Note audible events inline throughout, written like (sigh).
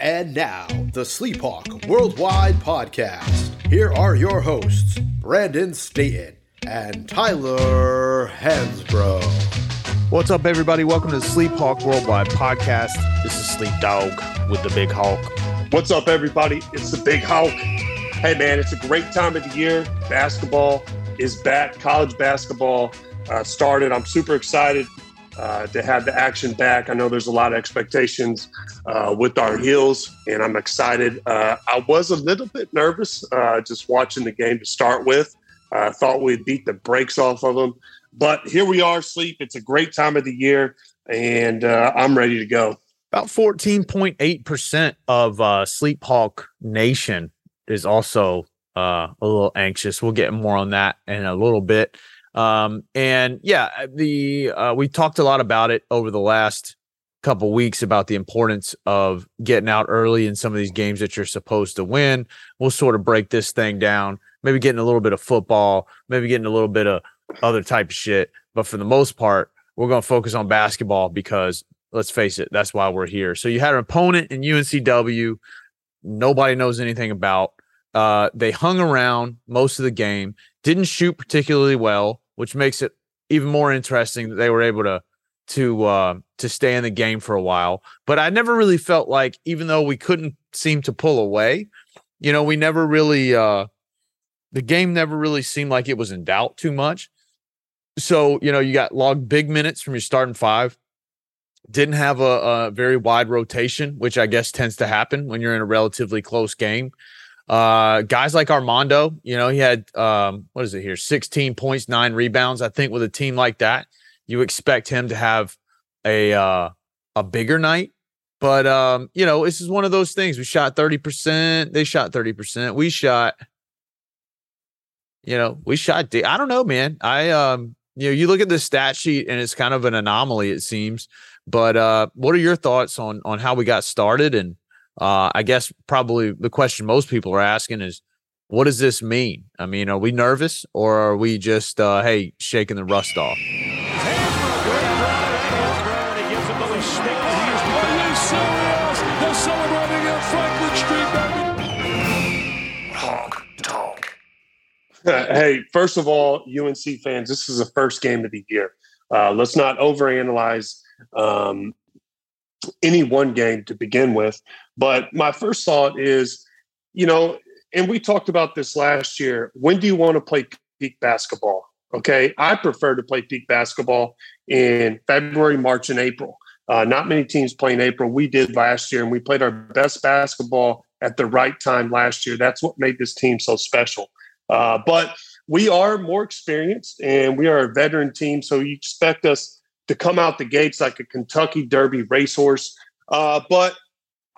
And now, the Sleephawk Worldwide Podcast. Here are your hosts, Brandon Staten and Tyler Hansbrough. What's up, everybody? Welcome to the Sleephawk Worldwide Podcast. This is Sleep Dog with the Big Hawk. What's up, everybody? It's the Big Hawk. Hey, man, it's a great time of the year. Basketball is back. College basketball uh, started. I'm super excited uh, to have the action back. I know there's a lot of expectations uh, with our heels, and I'm excited. Uh, I was a little bit nervous uh, just watching the game to start with. I thought we'd beat the brakes off of them, but here we are, sleep. It's a great time of the year, and uh, I'm ready to go. About 14.8% of Sleep Hawk Nation is also a little anxious. We'll get more on that in a little bit. Um, and yeah, the uh, we talked a lot about it over the last couple weeks about the importance of getting out early in some of these games that you're supposed to win. We'll sort of break this thing down, maybe getting a little bit of football, maybe getting a little bit of other type of shit. But for the most part, we're going to focus on basketball because let's face it, that's why we're here. So you had an opponent in UNCW, nobody knows anything about. Uh, they hung around most of the game, didn't shoot particularly well, which makes it even more interesting that they were able to to uh, to stay in the game for a while. But I never really felt like, even though we couldn't seem to pull away, you know, we never really uh, the game never really seemed like it was in doubt too much. So you know, you got logged big minutes from your starting five. Didn't have a, a very wide rotation, which I guess tends to happen when you're in a relatively close game. Uh, guys like Armando, you know, he had um, what is it here? 16 points, nine rebounds. I think with a team like that, you expect him to have a uh, a bigger night. But um, you know, this is one of those things. We shot 30%, they shot 30%. We shot, you know, we shot I don't know, man. I um, you know, you look at the stat sheet and it's kind of an anomaly, it seems. But uh, what are your thoughts on on how we got started and uh, I guess probably the question most people are asking is, what does this mean? I mean, are we nervous or are we just, uh, hey, shaking the rust off? Hey, first of all, UNC fans, this is the first game of the year. Uh, let's not overanalyze um, any one game to begin with. But my first thought is, you know, and we talked about this last year. When do you want to play peak basketball? Okay. I prefer to play peak basketball in February, March, and April. Uh, not many teams play in April. We did last year, and we played our best basketball at the right time last year. That's what made this team so special. Uh, but we are more experienced and we are a veteran team. So you expect us to come out the gates like a Kentucky Derby racehorse. Uh, but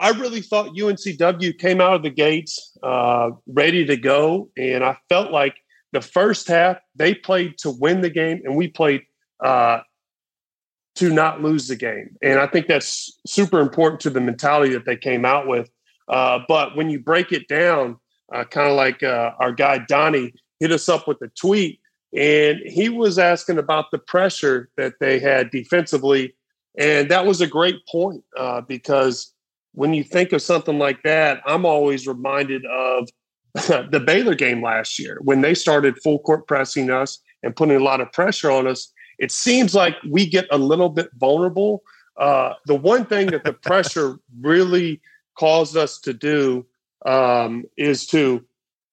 I really thought UNCW came out of the gates uh, ready to go. And I felt like the first half, they played to win the game, and we played uh, to not lose the game. And I think that's super important to the mentality that they came out with. Uh, but when you break it down, uh, kind of like uh, our guy Donnie hit us up with a tweet, and he was asking about the pressure that they had defensively. And that was a great point uh, because when you think of something like that, I'm always reminded of (laughs) the Baylor game last year when they started full court pressing us and putting a lot of pressure on us. It seems like we get a little bit vulnerable. Uh, the one thing that the pressure (laughs) really caused us to do um, is to,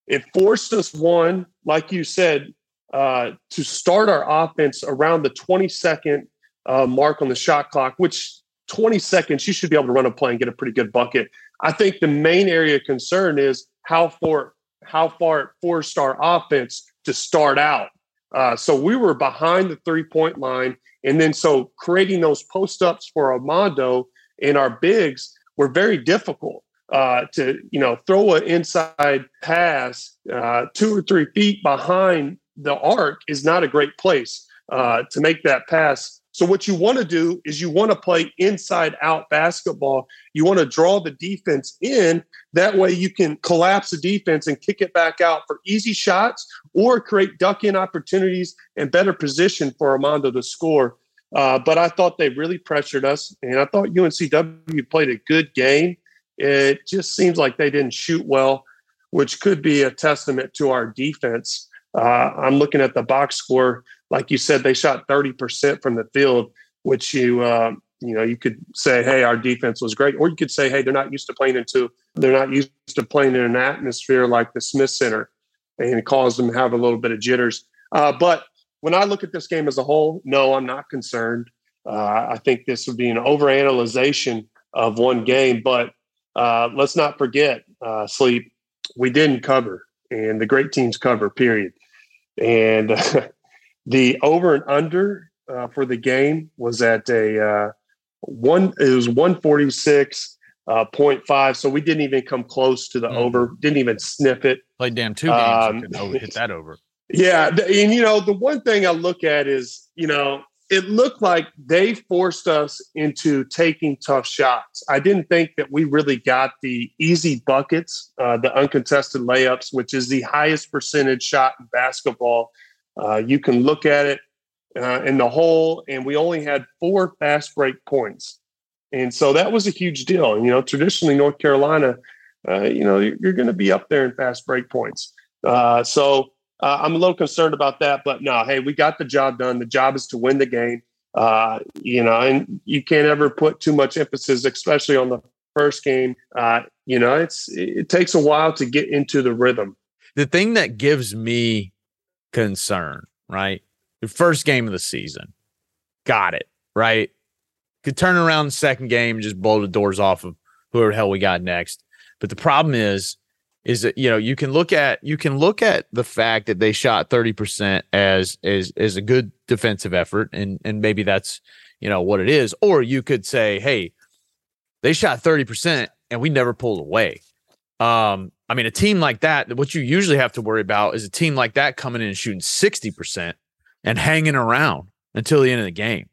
it forced us, one, like you said, uh, to start our offense around the 20 second uh, mark on the shot clock, which 20 seconds, you should be able to run a play and get a pretty good bucket. I think the main area of concern is how far how far it forced our offense to start out. Uh, so we were behind the three point line, and then so creating those post ups for Armando and our bigs were very difficult. Uh, to you know throw an inside pass uh, two or three feet behind the arc is not a great place uh, to make that pass. So what you want to do is you want to play inside out basketball. You want to draw the defense in. That way you can collapse the defense and kick it back out for easy shots or create duck in opportunities and better position for Armando to score. Uh, but I thought they really pressured us, and I thought UNCW played a good game. it just seems like they didn't shoot well, which could be a testament to our defense. Uh, I'm looking at the box score. Like you said, they shot 30% from the field, which you uh, you know you could say, hey, our defense was great, or you could say, hey, they're not used to playing into they're not used to playing in an atmosphere like the Smith Center, and it caused them to have a little bit of jitters. Uh, but when I look at this game as a whole, no, I'm not concerned. Uh, I think this would be an overanalyzation of one game, but uh, let's not forget, uh, sleep. We didn't cover, and the great teams cover. Period. And (laughs) the over and under uh, for the game was at a uh, one. It was one forty six uh, point five. So we didn't even come close to the mm-hmm. over. Didn't even sniff it. Played damn two games. Um, hit that over. (laughs) Yeah, and you know the one thing I look at is you know it looked like they forced us into taking tough shots. I didn't think that we really got the easy buckets, uh, the uncontested layups, which is the highest percentage shot in basketball. Uh, you can look at it uh, in the whole, and we only had four fast break points. And so that was a huge deal. You know, traditionally, North Carolina, uh, you know, you're, you're going to be up there in fast break points. Uh, so, uh, I'm a little concerned about that, but no, hey, we got the job done. The job is to win the game. Uh, you know, and you can't ever put too much emphasis, especially on the first game. Uh, you know, it's it takes a while to get into the rhythm. The thing that gives me concern, right? The first game of the season, got it right. Could turn around the second game and just blow the doors off of whoever the hell we got next. But the problem is is that you know you can look at you can look at the fact that they shot 30% as as as a good defensive effort and and maybe that's you know what it is. Or you could say hey they shot 30% and we never pulled away. Um i mean a team like that what you usually have to worry about is a team like that coming in and shooting 60% and hanging around until the end of the game.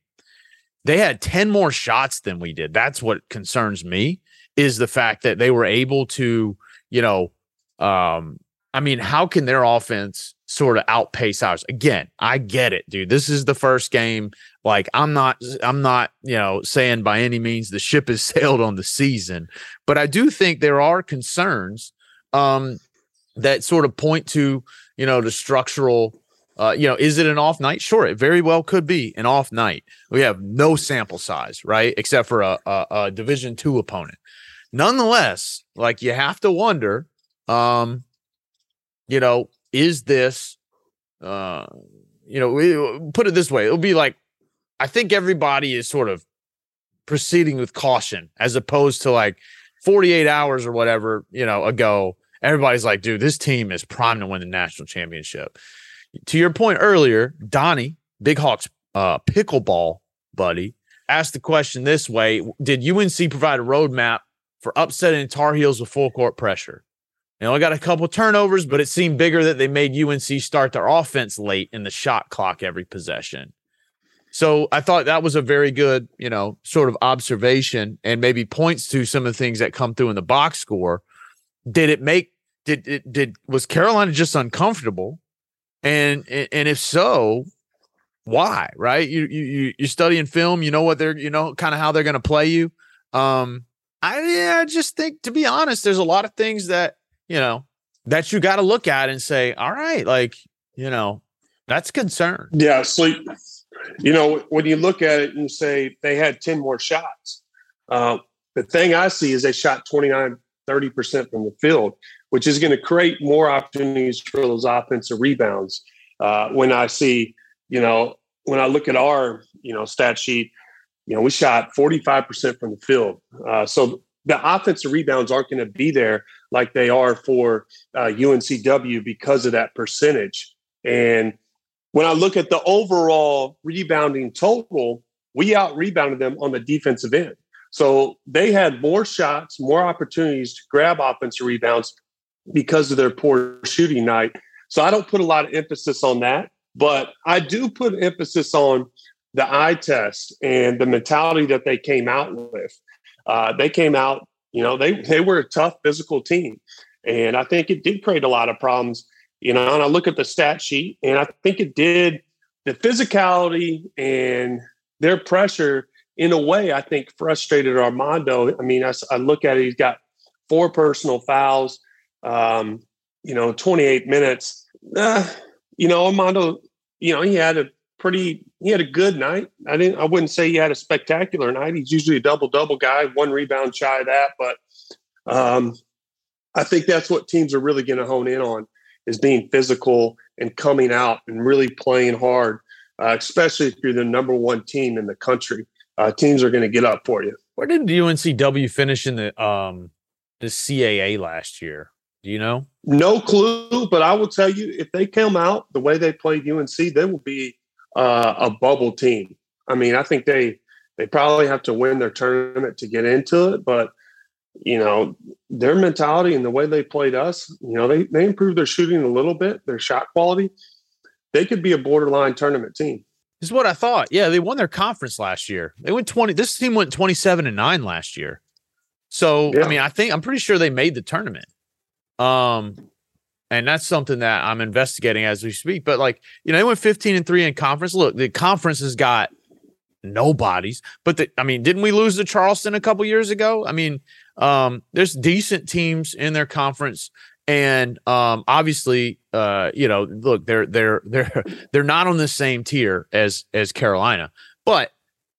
They had 10 more shots than we did. That's what concerns me is the fact that they were able to you know um, I mean, how can their offense sort of outpace ours? Again, I get it, dude. This is the first game. Like, I'm not, I'm not, you know, saying by any means the ship has (laughs) sailed on the season, but I do think there are concerns um, that sort of point to, you know, the structural. Uh, you know, is it an off night? Sure, it very well could be an off night. We have no sample size, right, except for a, a, a Division two opponent. Nonetheless, like you have to wonder um, you know, is this, uh, you know, we, put it this way, it'll be like, I think everybody is sort of proceeding with caution as opposed to like 48 hours or whatever, you know, ago. Everybody's like, dude, this team is primed to win the national championship. To your point earlier, Donnie, Big Hawks uh, pickleball buddy, asked the question this way Did UNC provide a roadmap for upsetting Tar Heels with full court pressure? You know, I got a couple turnovers, but it seemed bigger that they made UNC start their offense late in the shot clock every possession. So I thought that was a very good, you know, sort of observation and maybe points to some of the things that come through in the box score. Did it make did it did was Carolina just uncomfortable? And and if so, why? Right? You you you're studying film, you know what they're you know kind of how they're going to play you. Um I yeah, I just think to be honest, there's a lot of things that you know, that you got to look at and say, all right, like, you know, that's concern. Yeah. So, you know, when you look at it and say they had 10 more shots, uh, the thing I see is they shot 29, 30% from the field, which is going to create more opportunities for those offensive rebounds. Uh, when I see, you know, when I look at our, you know, stat sheet, you know, we shot 45% from the field. Uh, so the offensive rebounds aren't going to be there like they are for uh, UNCW because of that percentage. And when I look at the overall rebounding total, we out rebounded them on the defensive end. So they had more shots, more opportunities to grab offensive rebounds because of their poor shooting night. So I don't put a lot of emphasis on that, but I do put emphasis on the eye test and the mentality that they came out with. Uh, they came out you know, they they were a tough physical team, and I think it did create a lot of problems. You know, and I look at the stat sheet, and I think it did the physicality and their pressure in a way. I think frustrated Armando. I mean, I, I look at it; he's got four personal fouls, um, you know, 28 minutes. Uh, you know, Armando, you know, he had a pretty, he had a good night. I didn't, I wouldn't say he had a spectacular night. He's usually a double double guy, one rebound shy of that. But um, I think that's what teams are really going to hone in on is being physical and coming out and really playing hard, uh, especially if you're the number one team in the country. Uh, teams are going to get up for you. Where did UNCW finish in the um the CAA last year? Do you know? No clue, but I will tell you if they come out the way they played UNC, they will be uh, a bubble team. I mean, I think they they probably have to win their tournament to get into it, but you know their mentality and the way they played us, you know, they they improved their shooting a little bit, their shot quality. They could be a borderline tournament team. This is what I thought. Yeah, they won their conference last year. They went 20. This team went 27 and 9 last year. So, yeah. I mean, I think I'm pretty sure they made the tournament. Um, and that's something that I'm investigating as we speak. But like, you know, they went 15 and 3 in conference. Look, the conference has got nobodies. But the, I mean, didn't we lose to Charleston a couple years ago? I mean, um, there's decent teams in their conference. And um, obviously, uh, you know, look, they're they're (laughs) they're they're not on the same tier as as Carolina, but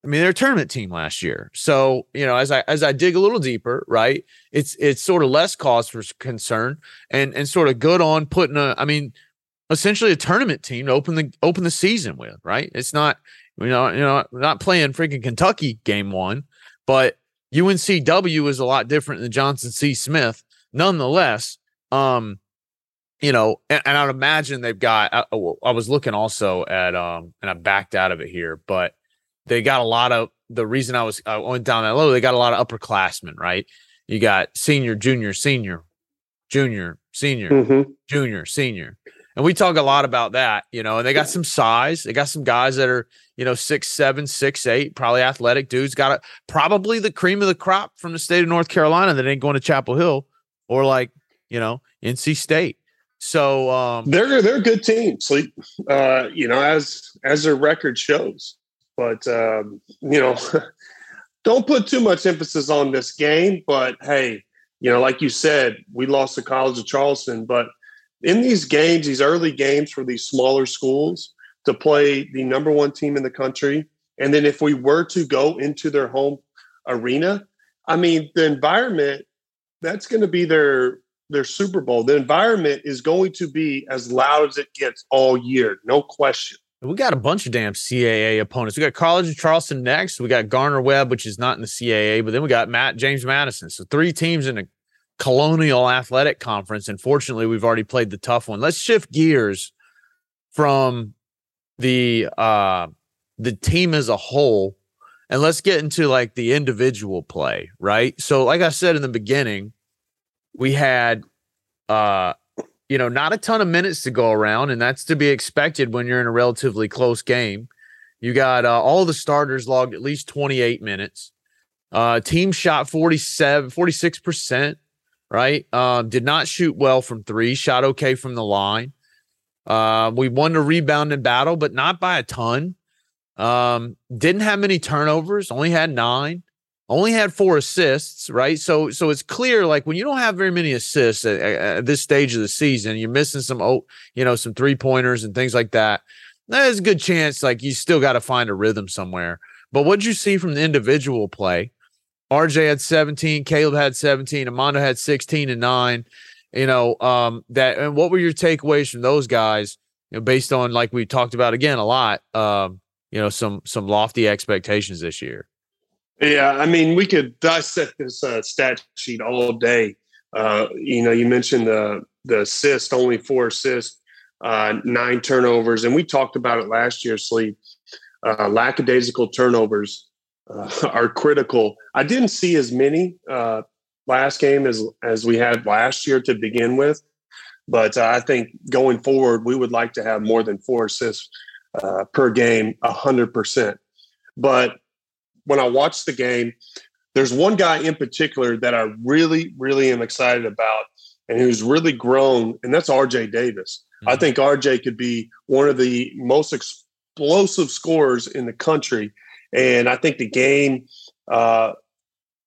I mean, they're a tournament team last year. So, you know, as I as I dig a little deeper, right, it's it's sort of less cause for concern and and sort of good on putting a, I mean, essentially a tournament team to open the open the season with, right? It's not, you know, you know, not playing freaking Kentucky game one, but UNCW is a lot different than Johnson C. Smith. Nonetheless, um, you know, and, and I'd imagine they've got. I, I was looking also at, um, and I backed out of it here, but they got a lot of the reason I was I went down that low. They got a lot of upperclassmen, right? You got senior, junior, senior, junior, senior, mm-hmm. junior, senior, and we talk a lot about that, you know. And they got some size. They got some guys that are you know six seven, six eight, probably athletic dudes. Got a, probably the cream of the crop from the state of North Carolina that ain't going to Chapel Hill or like you know NC State. So um, they're they're a good team. Sleep, uh, you know, as as their record shows. But um, you know, (laughs) don't put too much emphasis on this game. But hey, you know, like you said, we lost the College of Charleston. But in these games, these early games for these smaller schools to play the number one team in the country, and then if we were to go into their home arena, I mean, the environment that's going to be their their Super Bowl. The environment is going to be as loud as it gets all year, no question. We got a bunch of damn CAA opponents. We got College of Charleston next. We got Gardner-Webb, which is not in the CAA, but then we got Matt James Madison. So three teams in a Colonial Athletic Conference. And fortunately, we've already played the tough one. Let's shift gears from the uh the team as a whole and let's get into like the individual play, right? So, like I said in the beginning, we had uh you know, not a ton of minutes to go around, and that's to be expected when you're in a relatively close game. You got uh, all the starters logged at least 28 minutes. Uh, team shot 47, 46%, right? Um, did not shoot well from three, shot okay from the line. Uh, we won the rebound in battle, but not by a ton. Um, didn't have many turnovers, only had nine only had four assists, right? So so it's clear like when you don't have very many assists at, at this stage of the season, you're missing some you know, some three pointers and things like that. There's a good chance like you still got to find a rhythm somewhere. But what'd you see from the individual play? RJ had 17, Caleb had 17, Armando had 16 and 9. You know, um, that and what were your takeaways from those guys? You know, based on like we talked about again a lot, um, you know, some some lofty expectations this year. Yeah, I mean, we could dissect this uh, stat sheet all day. Uh, you know, you mentioned the the assist, only four assists, uh, nine turnovers, and we talked about it last year. Sleep, uh, lackadaisical turnovers uh, (laughs) are critical. I didn't see as many uh, last game as as we had last year to begin with, but I think going forward, we would like to have more than four assists per game, hundred percent. But when I watch the game, there's one guy in particular that I really, really am excited about and who's really grown, and that's RJ Davis. Mm-hmm. I think RJ could be one of the most explosive scorers in the country. And I think the game, uh,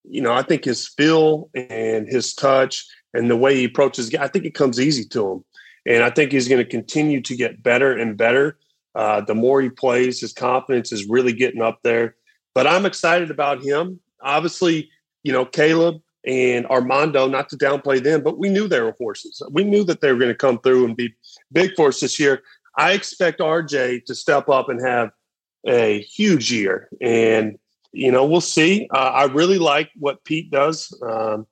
you know, I think his feel and his touch and the way he approaches, I think it comes easy to him. And I think he's going to continue to get better and better. Uh, the more he plays, his confidence is really getting up there. But I'm excited about him. Obviously, you know, Caleb and Armando, not to downplay them, but we knew they were horses. We knew that they were going to come through and be big for us this year. I expect RJ to step up and have a huge year. And, you know, we'll see. Uh, I really like what Pete does. Um,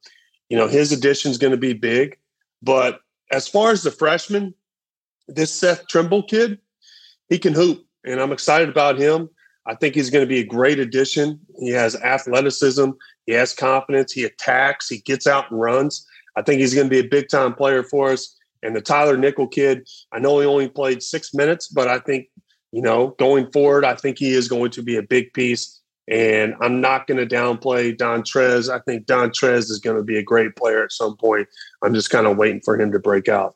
you know, his addition is going to be big. But as far as the freshman, this Seth Trimble kid, he can hoop. And I'm excited about him. I think he's going to be a great addition. He has athleticism, he has confidence, he attacks, he gets out and runs. I think he's going to be a big time player for us. And the Tyler Nickel kid, I know he only played six minutes, but I think, you know, going forward, I think he is going to be a big piece. And I'm not going to downplay Dontrez. I think Dontrez is going to be a great player at some point. I'm just kind of waiting for him to break out.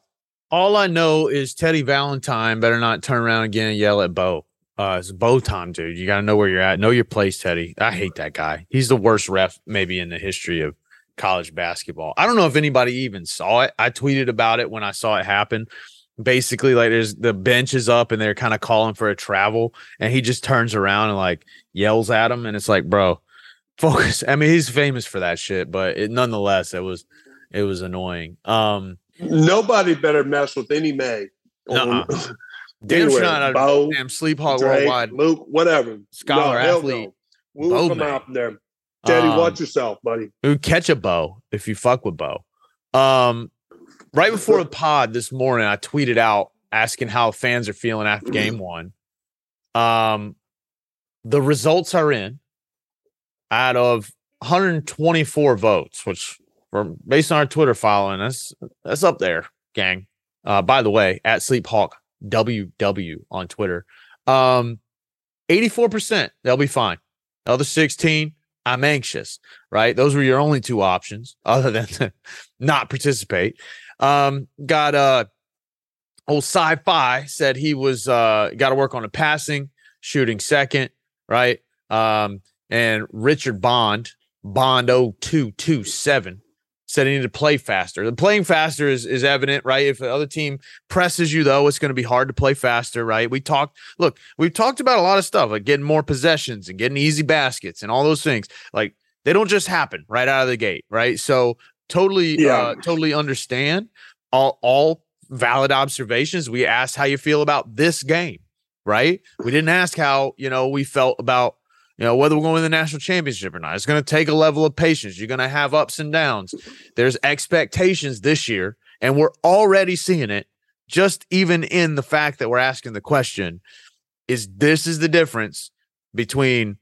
All I know is Teddy Valentine better not turn around again and yell at Bo. Uh, it's bow time, dude. You got to know where you're at. Know your place, Teddy. I hate that guy. He's the worst ref maybe in the history of college basketball. I don't know if anybody even saw it. I tweeted about it when I saw it happen. Basically, like there's the bench is up and they're kind of calling for a travel, and he just turns around and like yells at him, and it's like, bro, focus. I mean, he's famous for that shit, but it, nonetheless, it was it was annoying. Um, nobody better mess with any May. (laughs) Damn anywhere, not Bo, damn sleep hog Drake, worldwide. Luke, whatever. Scholar no, athlete. No. We will come out there. Teddy, um, watch yourself, buddy. Who catch a Bo if you fuck with Bo. Um, right before the pod this morning, I tweeted out asking how fans are feeling after game one. Um, the results are in out of 124 votes, which from based on our Twitter following, that's that's up there, gang. Uh, by the way, at Sleep Hawk WW on Twitter. Um, 84%, they'll be fine. The other 16, I'm anxious, right? Those were your only two options (laughs) other than not participate. Um, got uh old sci-fi said he was uh got to work on a passing, shooting second, right? Um, and Richard Bond, Bond 0227 said he needed to play faster. The playing faster is is evident, right? If the other team presses you, though, it's going to be hard to play faster, right? We talked, look, we've talked about a lot of stuff like getting more possessions and getting easy baskets and all those things. Like they don't just happen right out of the gate, right? So totally, yeah. uh, totally understand all all valid observations. We asked how you feel about this game, right? We didn't ask how you know we felt about you know, whether we're going to the national championship or not. It's going to take a level of patience. You're going to have ups and downs. There's expectations this year, and we're already seeing it just even in the fact that we're asking the question is this is the difference between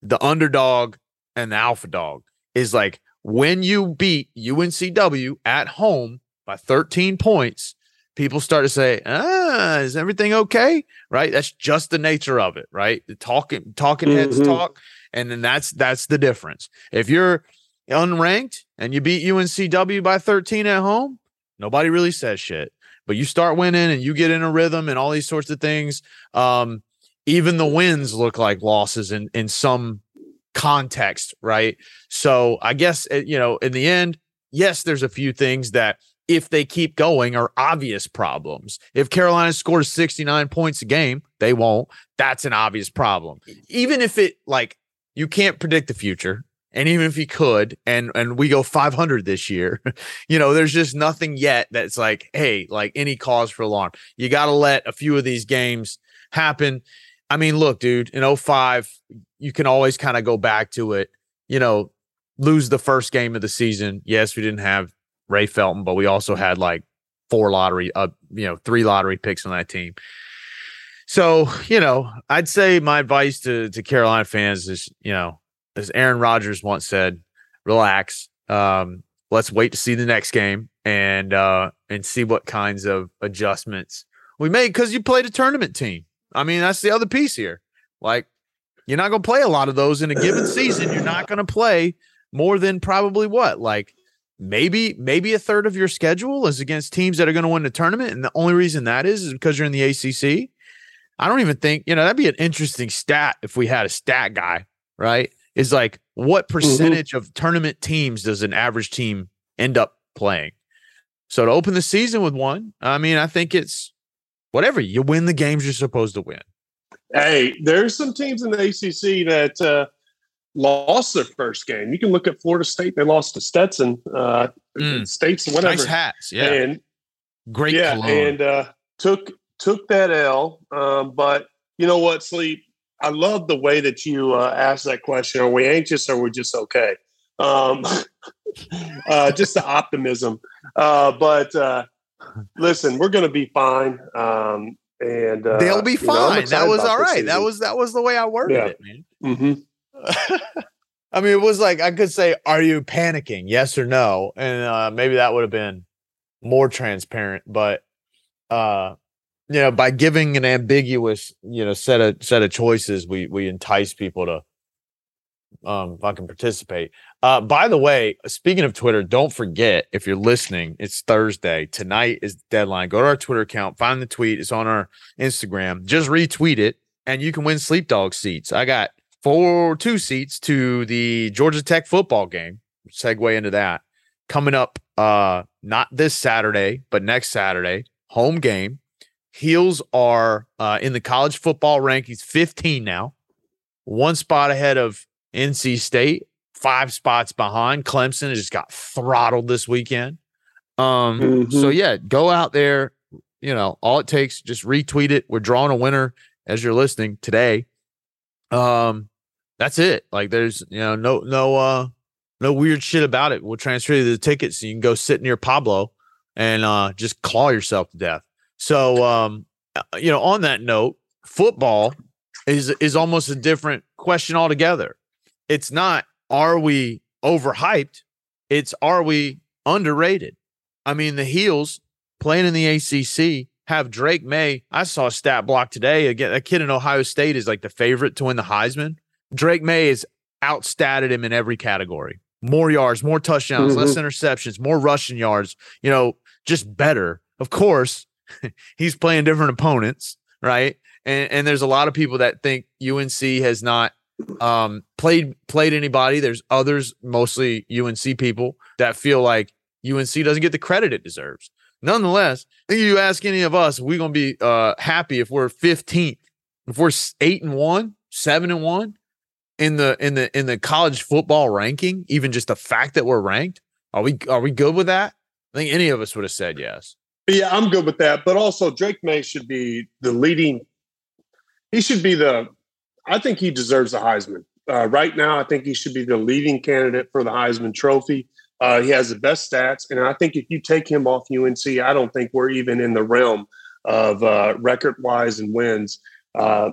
the underdog and the alpha dog is like when you beat UNCW at home by 13 points, people start to say, ah, is everything okay? Right. That's just the nature of it, right? The talking, talking heads mm-hmm. talk. And then that's that's the difference. If you're unranked and you beat UNCW by 13 at home, nobody really says shit. But you start winning and you get in a rhythm and all these sorts of things. Um, even the wins look like losses in in some context, right? So I guess eh, you know, in the end, yes, there's a few things that if they keep going are obvious problems. If Carolina scores 69 points a game, they won't. That's an obvious problem. Even if it like you can't predict the future, and even if you could and and we go 500 this year, (laughs) you know, there's just nothing yet that's like, hey, like any cause for alarm. You got to let a few of these games happen. I mean, look, dude, in 05, you can always kind of go back to it, you know, lose the first game of the season. Yes, we didn't have Ray Felton, but we also had like four lottery, uh, you know, three lottery picks on that team. So, you know, I'd say my advice to to Carolina fans is, you know, as Aaron Rodgers once said, relax. Um, let's wait to see the next game and uh and see what kinds of adjustments we make because you played a tournament team. I mean, that's the other piece here. Like, you're not gonna play a lot of those in a given season. You're not gonna play more than probably what, like maybe maybe a third of your schedule is against teams that are going to win the tournament and the only reason that is is because you're in the ACC. I don't even think, you know, that'd be an interesting stat if we had a stat guy, right? Is like What percentage mm-hmm. of tournament teams does an average team end up playing? So to open the season with one, I mean, I think it's whatever. You win the games you're supposed to win. Hey, there's some teams in the ACC that uh, lost their first game. You can look at Florida State; they lost to Stetson. Uh, mm. States, whatever. Nice hats, yeah. And great, yeah, cologne. and uh, took took that L. Um, but you know what, sleep. I love the way that you uh, asked that question. Are we anxious or are we just okay? Um, (laughs) uh, just the optimism. Uh, but uh, listen, we're going to be fine. Um, and uh, they'll be fine. Know, that was all right. That was that was the way I worded yeah. it, man. Mm-hmm. (laughs) I mean, it was like I could say, "Are you panicking? Yes or no?" And uh, maybe that would have been more transparent. But uh, you know, by giving an ambiguous, you know, set of set of choices, we we entice people to um fucking participate. Uh by the way, speaking of Twitter, don't forget if you're listening, it's Thursday. Tonight is deadline. Go to our Twitter account, find the tweet, it's on our Instagram. Just retweet it and you can win sleep dog seats. I got four two seats to the Georgia Tech football game. Segue into that. Coming up uh not this Saturday, but next Saturday, home game Heels are uh, in the college football rankings 15 now, one spot ahead of NC State, five spots behind. Clemson just got throttled this weekend. Um, mm-hmm. So, yeah, go out there. You know, all it takes, just retweet it. We're drawing a winner as you're listening today. Um, that's it. Like, there's, you know, no, no, uh, no weird shit about it. We'll transfer you the tickets so you can go sit near Pablo and uh, just claw yourself to death. So, um, uh, you know, on that note, football is is almost a different question altogether. It's not are we overhyped? It's are we underrated? I mean, the Heels playing in the ACC have Drake Maye. I saw a stat block today. Again, a kid in Ohio State is like the favorite to win the Heisman. Drake Maye is outstatted him in every category. More yards, more touchdowns, mm-hmm. less interceptions, more rushing yards, you know, just better. Of course, (laughs) he's playing different opponents, right? And and there's a lot of people that think UNC has not um, played played anybody. There's others, mostly UNC people, that feel like UNC doesn't get the credit it deserves. Nonetheless, you ask any of us, we're gonna be uh, happy if we're 15th, if we're eight and one, seven and one in the in the in the college football ranking. Even just the fact that we're ranked, are we are we good with that? I think any of us would have said yes. Yeah, I'm good with that. But also, Drake Maye should be the leading. He should be the. I think he deserves the Heisman. Uh, right now, I think he should be the leading candidate for the Heisman Trophy. Uh, he has the best stats, and I think if you take him off UNC, I don't think we're even in the realm of uh, record-wise and wins uh,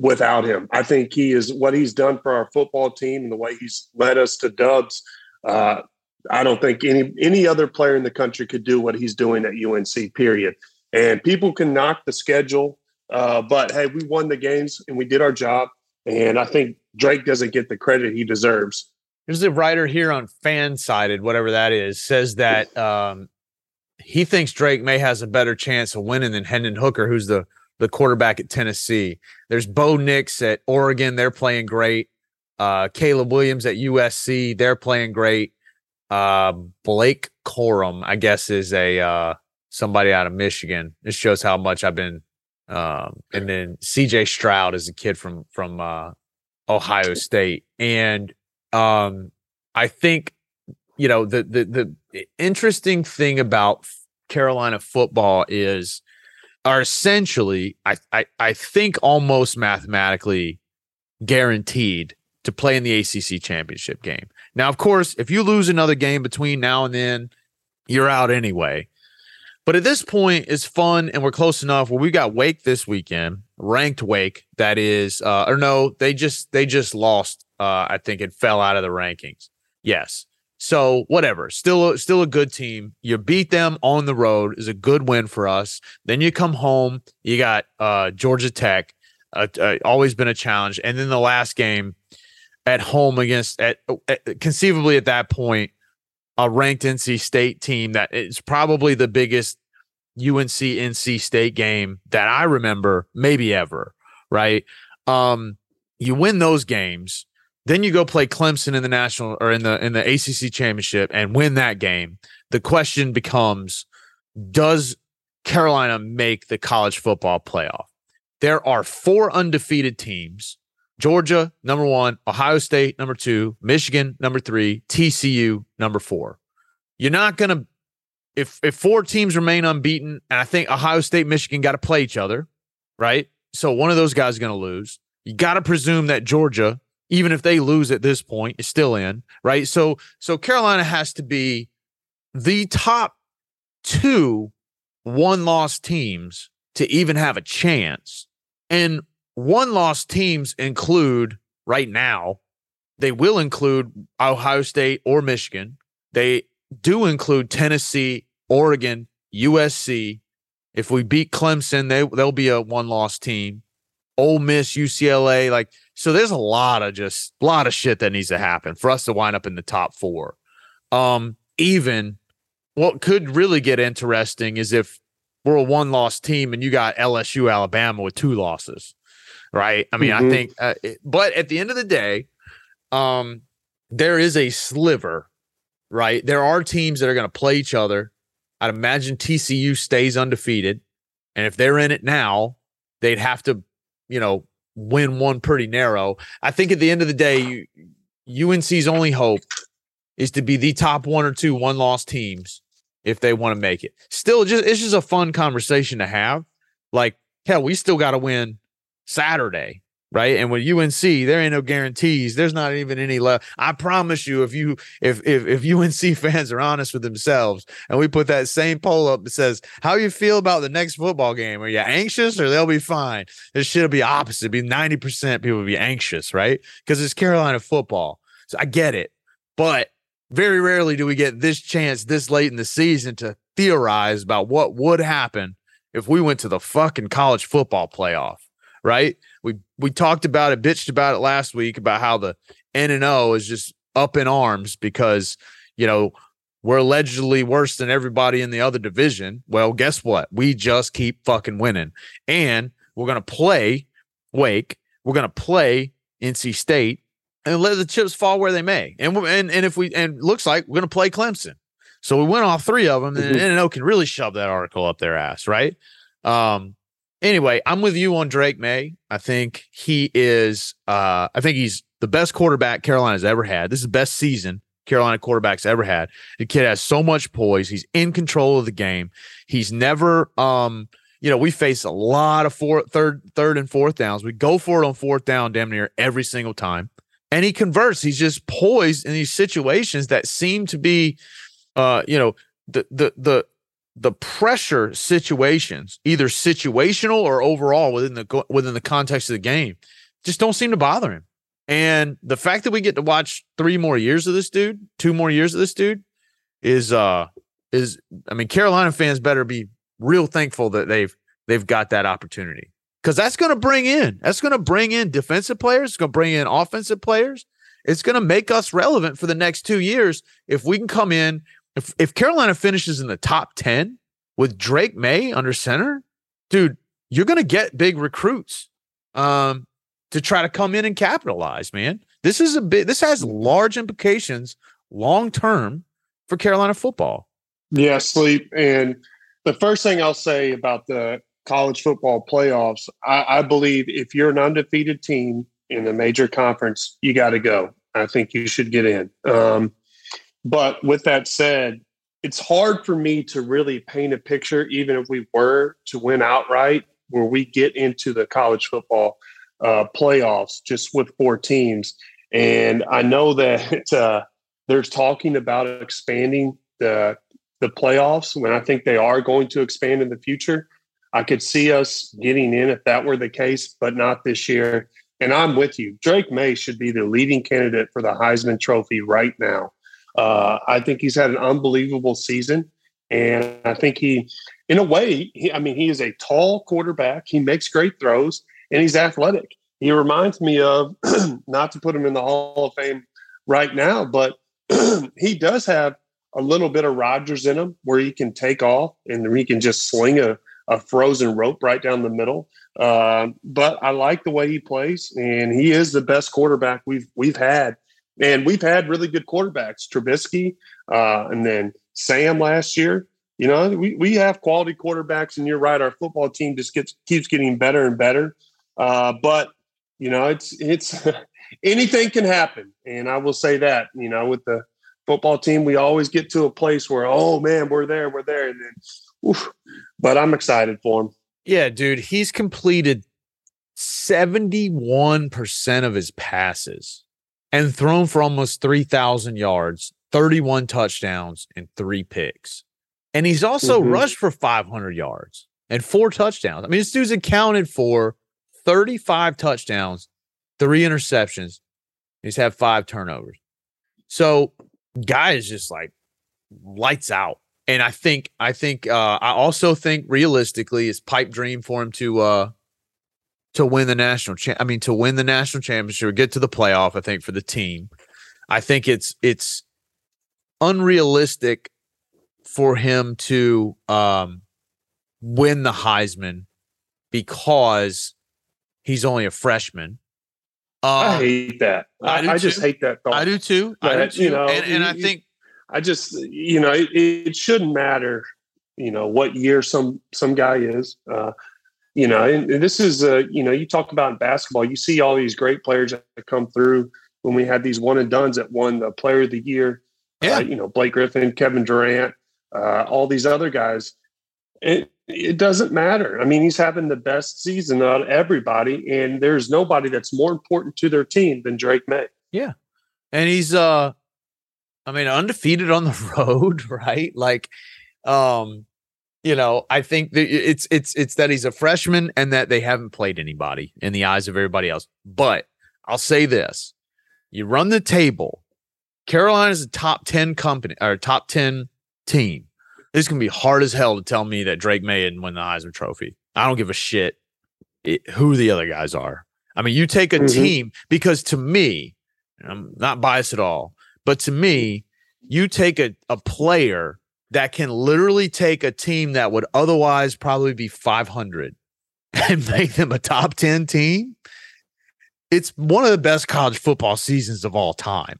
without him. I think he is what he's done for our football team and the way he's led us to dubs. Uh, I don't think any any other player in the country could do what he's doing at UNC. Period. And people can knock the schedule, uh, but hey, we won the games and we did our job. And I think Drake doesn't get the credit he deserves. There's a writer here on Fansided, whatever that is, says that um, he thinks Drake Maye has a better chance of winning than Hendon Hooker, who's the the quarterback at Tennessee. There's Bo Nix at Oregon; they're playing great. Uh, Caleb Williams at USC, they're playing great. Uh, Blake Corum, I guess, is a uh, somebody out of Michigan. This shows how much I've been. Um, and then C.J. Stroud is a kid from from uh, Ohio State, and um, I think you know the the the interesting thing about Carolina football is are essentially, I I I think almost mathematically guaranteed to play in the ACC championship game. Now, of course, if you lose another game between now and then, you're out anyway. But at this point, it's fun and we're close enough where we got Wake this weekend, ranked Wake. That is, uh, or no, they just they just lost. Uh, I think it fell out of the rankings. Yes. So whatever, still still a good team. You beat them on the road is a good win for us. Then you come home. You got uh, Georgia Tech. Uh, uh, always been a challenge. And then the last game, at home against at, at, conceivably at that point a ranked NC State team that is probably the biggest UNC NC State game that I remember maybe ever, right? Um you win those games, Then you go play Clemson in the national or in the in the ACC championship and win that game. The question becomes does Carolina make the college football playoff? There are four undefeated teams. Georgia, number 1, Ohio State, number 2, Michigan, number 3, TCU, number 4. You're not to if if four teams remain unbeaten and I think Ohio State, Michigan got to play each other, right? So one of those guys is going to lose. You got to presume that Georgia, even if they lose at this point, is still in, right? So so Carolina has to be the top two one loss teams to even have a chance. And one loss teams include right now, they will include Ohio State or Michigan. They do include Tennessee, Oregon, USC. If we beat Clemson, they they'll be a one loss team. Ole Miss, UCLA, like so. There's a lot of just a lot of shit that needs to happen for us to wind up in the top four. Um, even what could really get interesting is if we're a one loss team and you got LSU, Alabama with two losses, right? I mean, mm-hmm. I think, uh, it, but at the end of the day, um, there is a sliver, right? There are teams that are going to play each other. I'd imagine TCU stays undefeated. And if they're in it now, they'd have to, you know, win one pretty narrow. I think at the end of the day, UNC's only hope is to be the top one or two one loss teams if they want to make it. Still, just it's just a fun conversation to have. Like, hell, we still got to win Saturday, right? And with UNC, there ain't no guarantees. There's not even any left. I promise you, if you if if if UNC (laughs) fans are honest with themselves, and we put that same poll up that says, "How you feel about the next football game? Are you anxious or they'll be fine?" This shit'll be opposite. It'd be ninety percent people be anxious, right? Because it's Carolina football. So I get it, but very rarely do we get this chance this late in the season to theorize about what would happen if we went to the fucking college football playoff, right? We we talked about it, bitched about it last week about how the N and O is just up in arms because you know we're allegedly worse than everybody in the other division. Well, guess what? We just keep fucking winning, and we're gonna play Wake. We're gonna play NC State and let the chips fall where they may. And and and if we and looks like we're going to play Clemson, so we win all three of them, mm-hmm. and NO can really shove that article up their ass, right? Um. Anyway, I'm with you on Drake Maye. I think he is. Uh, I think he's the best quarterback Carolina's ever had. This is the best season Carolina quarterbacks ever had. The kid has so much poise. He's in control of the game. He's never um you know, we face a lot of four, third, third and fourth downs. We go for it on fourth down damn near every single time and he converts. He's just poised in these situations that seem to be, uh, you know, the the the the pressure situations, either situational or overall within the within the context of the game, just don't seem to bother him. And the fact that we get to watch three more years of this dude, two more years of this dude, is uh is I mean, Carolina fans better be real thankful that they've they've got that opportunity because that's going to bring in that's going to bring in defensive players. It's going to bring in offensive players. It's going to make us relevant for the next two years if we can come in. If if Carolina finishes in the top ten with Drake Maye under center, dude, you're going to get big recruits um, to try to come in and capitalize. Man, this is a bit. This has large implications long term for Carolina football. Yeah, sleep. And the first thing I'll say about the college football playoffs, I, I believe if you're an undefeated team in a major conference, you got to go. I think you should get in. Um, but with that said, it's hard for me to really paint a picture, even if we were to win outright, where we get into the college football uh, playoffs just with four teams. And I know that (laughs) uh, they're talking about expanding the the playoffs when I think they are going to expand in the future. I could see us getting in if that were the case, but not this year. And I'm with you. Drake Maye should be the leading candidate for the Heisman Trophy right now. Uh, I think he's had an unbelievable season. And I think he, in a way, he, I mean, he is a tall quarterback. He makes great throws and he's athletic. He reminds me of, (clears throat) not to put him in the Hall of Fame right now, but (clears throat) he does have a little bit of Rodgers in him where he can take off and he can just sling a, a frozen rope right down the middle. Uh, but I like the way he plays, and he is the best quarterback we've we've had, and we've had really good quarterbacks, Trubisky, uh, and then Sam last year. You know, we, we have quality quarterbacks, and you're right. Our football team just gets keeps getting better and better. Uh, but you know, it's it's (laughs) anything can happen, and I will say that. You know, with the football team, we always get to a place where, oh man, we're there, we're there, and then, oof. but I'm excited for him. Yeah, dude, he's completed 71% of his passes and thrown for almost 3,000 yards, 31 touchdowns, and three picks. And he's also mm-hmm. rushed for 500 yards and four touchdowns. I mean, this dude's accounted for 35 touchdowns, three interceptions. He's had five turnovers. So guy is just like lights out. And I think I think uh I also think realistically it's pipe dream for him to uh to win the national cha- I mean to win the national championship or get to the playoff, I think, for the team. I think it's it's unrealistic for him to um win the Heisman because he's only a freshman. I um, hate that. I, I, I just hate that thought. I do too. That, I do too. You know, and, and I think I just you know it, it, shouldn't matter. You know what year some some guy is. Uh, you know, this is uh, you know you talk about basketball. You see all these great players that come through when we had these one and dones that won the Player of the Year. Uh, yeah, uh, you know Blake Griffin, Kevin Durant, uh, all these other guys. It, it doesn't matter. I mean, he's having the best season out of everybody, and there's nobody that's more important to their team than Drake Maye. Yeah. And he's uh I mean undefeated on the (laughs) road, right? Like um you know, I think that it's it's it's that he's a freshman and that they haven't played anybody in the eyes of everybody else. But I'll say this. You run the table. Carolina's a top 10 company or top 10 team it's gonna be hard as hell to tell me that Drake Maye didn't win the Heisman Trophy. I don't give a shit it, who the other guys are. I mean, you take a mm-hmm. team because to me, I'm not biased at all, but to me, you take a, a player that can literally take a team that would otherwise probably be 500 and (laughs) make them a top 10 team. It's one of the best college football seasons of all time.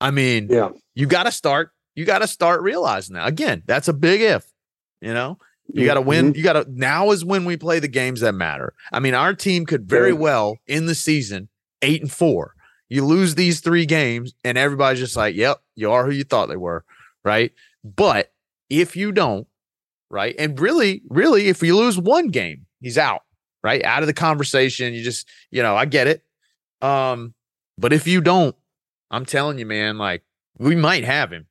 I mean, yeah. you got to start you got to start realizing that. Again, that's a big if. You know, you got to win. Mm-hmm. You got to now is when we play the games that matter. I mean, our team could very well in the season eight and four. You lose these three games, and everybody's just like, "Yep, you are who you thought they were." Right. But if you don't, right, and really, really, if you lose one game, he's out. Right, out of the conversation. You just, you know, I get it. Um, but if you don't, I'm telling you, man, like we might have him.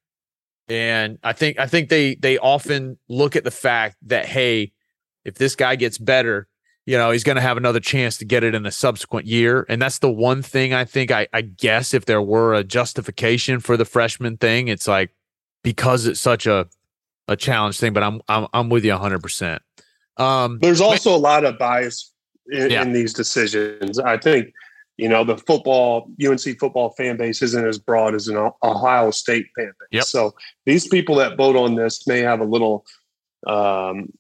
And I think I think they they often look at the fact that hey, if this guy gets better, you know, he's to have another chance to get it in the subsequent year. And that's the one thing I think I, I guess if there were a justification for the freshman thing, it's like because it's such a a challenge thing. But I'm I'm I'm with you 100. percent um, There's also a lot of bias in, yeah. in these decisions. I think you know the football UNC football fan base isn't as broad as an Ohio State fan base. Yep. So these people that vote on this may have a little, um,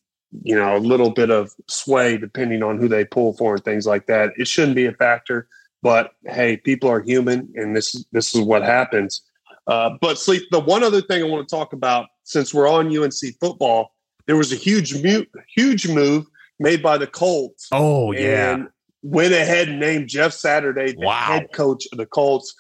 you know, a little bit of sway depending on who they pull for and things like that. It shouldn't be a factor, but hey, people are human, and this this is what happens. Uh, but sleep. The one other thing I want to talk about, since we're on UNC football, there was a huge mute, huge move made by the Colts. Oh yeah, went ahead and named Jeff Saturday the wow. head coach of the Colts.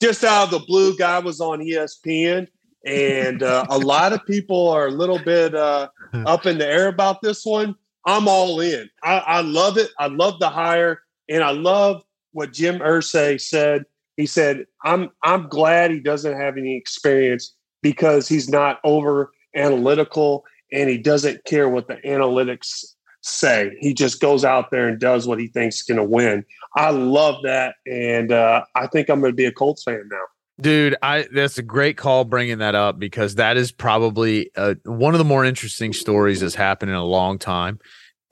Just out of the blue, guy was on ESPN, and uh, a lot of people are a little bit uh, (laughs) up in the air about this one. I'm all in. I, I love it. I love the hire, and I love what Jim Irsay said. He said, "I'm I'm glad he doesn't have any experience because he's not over analytical and he doesn't care what the analytics say. He just goes out there and does what he thinks is going to win. I love that, and uh, I think I'm going to be a Colts fan now. Dude, I that's a great call bringing that up because that is probably uh, one of the more interesting stories that's happened in a long time.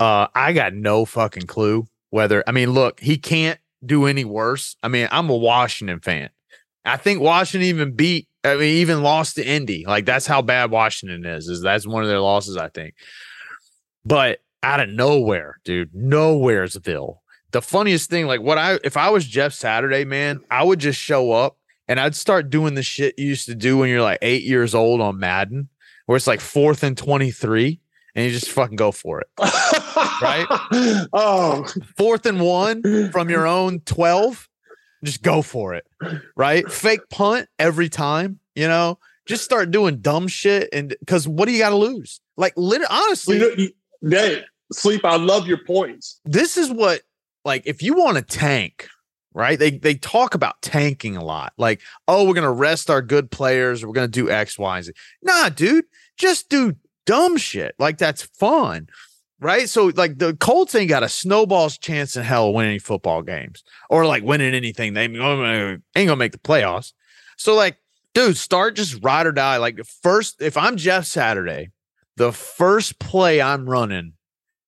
Uh, I got no fucking clue whether I mean, look, he can't do any worse. I mean, I'm a Washington fan. I think Washington even beat, I mean, even lost to Indy. Like that's how bad Washington is. Is that's one of their losses, I think. But out of nowhere, dude. Nowheresville. The funniest thing, like what I if I was Jeff Saturday, man, I would just show up and I'd start doing the shit you used to do when you're like eight years old on Madden, where it's like fourth and 23, and you just fucking go for it. right? (laughs) Oh, Fourth and one from your own 12, just go for it. Right? Fake punt every time, you know, just start doing dumb shit. And because what do you got to lose? Like, literally, honestly, you know, you, Nate, sleep. I love your points. this is what like if you want to tank right they they talk about tanking a lot like oh we're gonna rest our good players we're gonna do x y and z nah dude just do dumb shit. Like that's fun right? So like the colts ain't got a snowball's chance in hell winning football games or like winning anything. They ain't gonna make the playoffs. So like dude start just ride or die. Like first if i'm jeff saturday the first play i'm running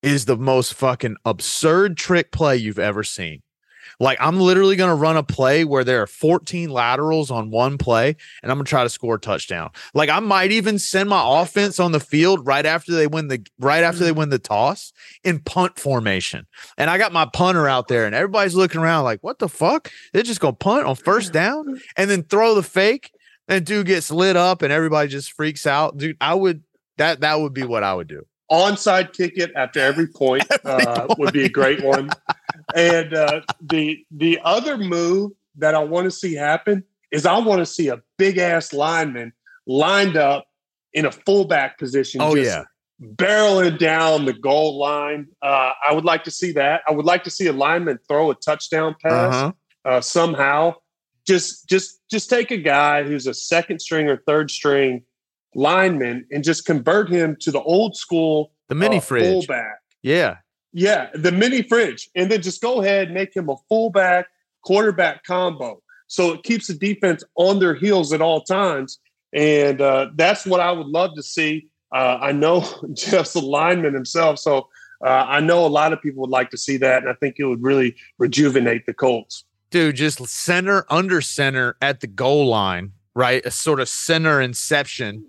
is the most fucking absurd trick play you've ever seen. Like I'm literally going to run a play where there are 14 laterals on one play and I'm going to try to score a touchdown. Like I might even send my offense on the field right after they win the right after they win the toss in punt formation. And I got my punter out there and everybody's looking around like, "What the fuck? They're just going to punt on first down and then throw the fake and dude gets lit up and everybody just freaks out." Dude, I would that that would be what I would do. Onside kick it after every point, (laughs) uh, would be a great one. And uh, the the other move that I want to see happen is I want to see a big ass lineman lined up in a fullback position. Oh just yeah. barreling down the goal line. Uh, I would like to see that. I would like to see a lineman throw a touchdown pass Uh-huh. uh, somehow. Just, just, just take a guy who's a second string or third string lineman and just convert him to the old school The mini uh, fridge. fullback. Yeah. Yeah, the mini fridge, and then just go ahead and make him a fullback quarterback combo. So it keeps the defense on their heels at all times, and uh, that's what I would love to see. Uh, I know (laughs) Jeff's a lineman himself, so uh, I know a lot of people would like to see that, and I think it would really rejuvenate the Colts. dude, just center under center at the goal line, right? A sort of center inception.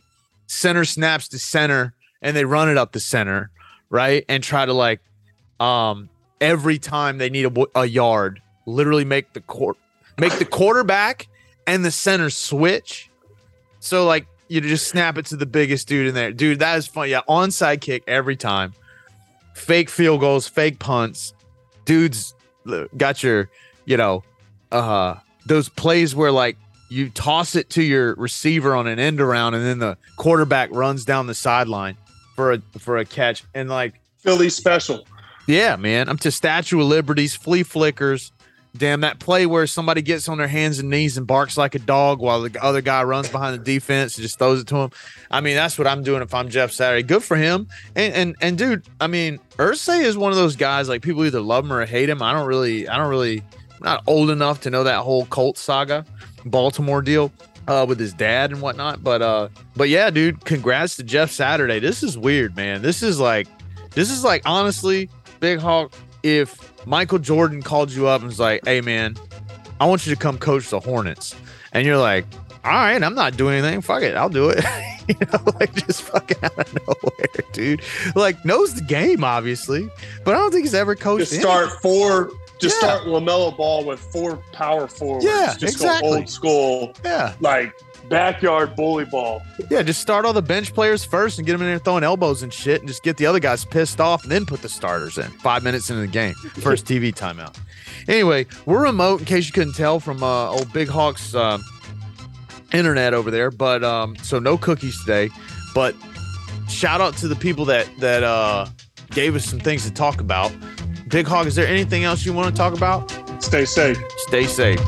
Center snaps to center and they run it up the center, right? And try to like um every time they need a yard, literally make the court make the quarterback and the center switch. So like you just snap it to the biggest dude in there. Dude, that is fun. Yeah, onside kick every time. Fake field goals, fake punts. Dudes uh, got your, you know, uh those plays where like you toss it to your receiver on an end around and then the quarterback runs down the sideline for a for a catch and like Philly special. Yeah man i'm to statue of liberties flea flickers damn that play where somebody gets on their hands and knees and barks like a dog while the other guy runs behind the defense and just throws it to him i mean that's what i'm doing if i'm jeff saturday good for him and and and dude i mean Irsay is one of those guys like people either love him or hate him i don't really i don't really I'm not old enough to know that whole Colt saga, Baltimore deal uh, with his dad and whatnot. But uh, but yeah, dude, congrats to Jeff Saturday. This is weird, man. This is like, this is like honestly, Big Hawk. If Michael Jordan called you up and was like, "Hey, man, I want you to come coach the Hornets," and you're like, "All right, I'm not doing anything. Fuck it, I'll do it." (laughs) you know, (laughs) like just fucking (laughs) out of nowhere, dude. Like knows the game, obviously, but I don't think he's ever coached. Just start four. Just Yeah. start LaMelo Ball with four power forwards. Yeah, just exactly. go old school. Yeah, like backyard bully ball. Yeah, just start all the bench players first and get them in there throwing elbows and shit, and just get the other guys pissed off, and then put the starters in five minutes into the game. First TV timeout. Anyway, we're remote in case you couldn't tell from uh, old Big Hawk's uh, internet over there, but um, so no cookies today. But shout out to the people that that uh, gave us some things to talk about. Big Hawk, is there anything else you want to talk about? Stay safe. Stay safe.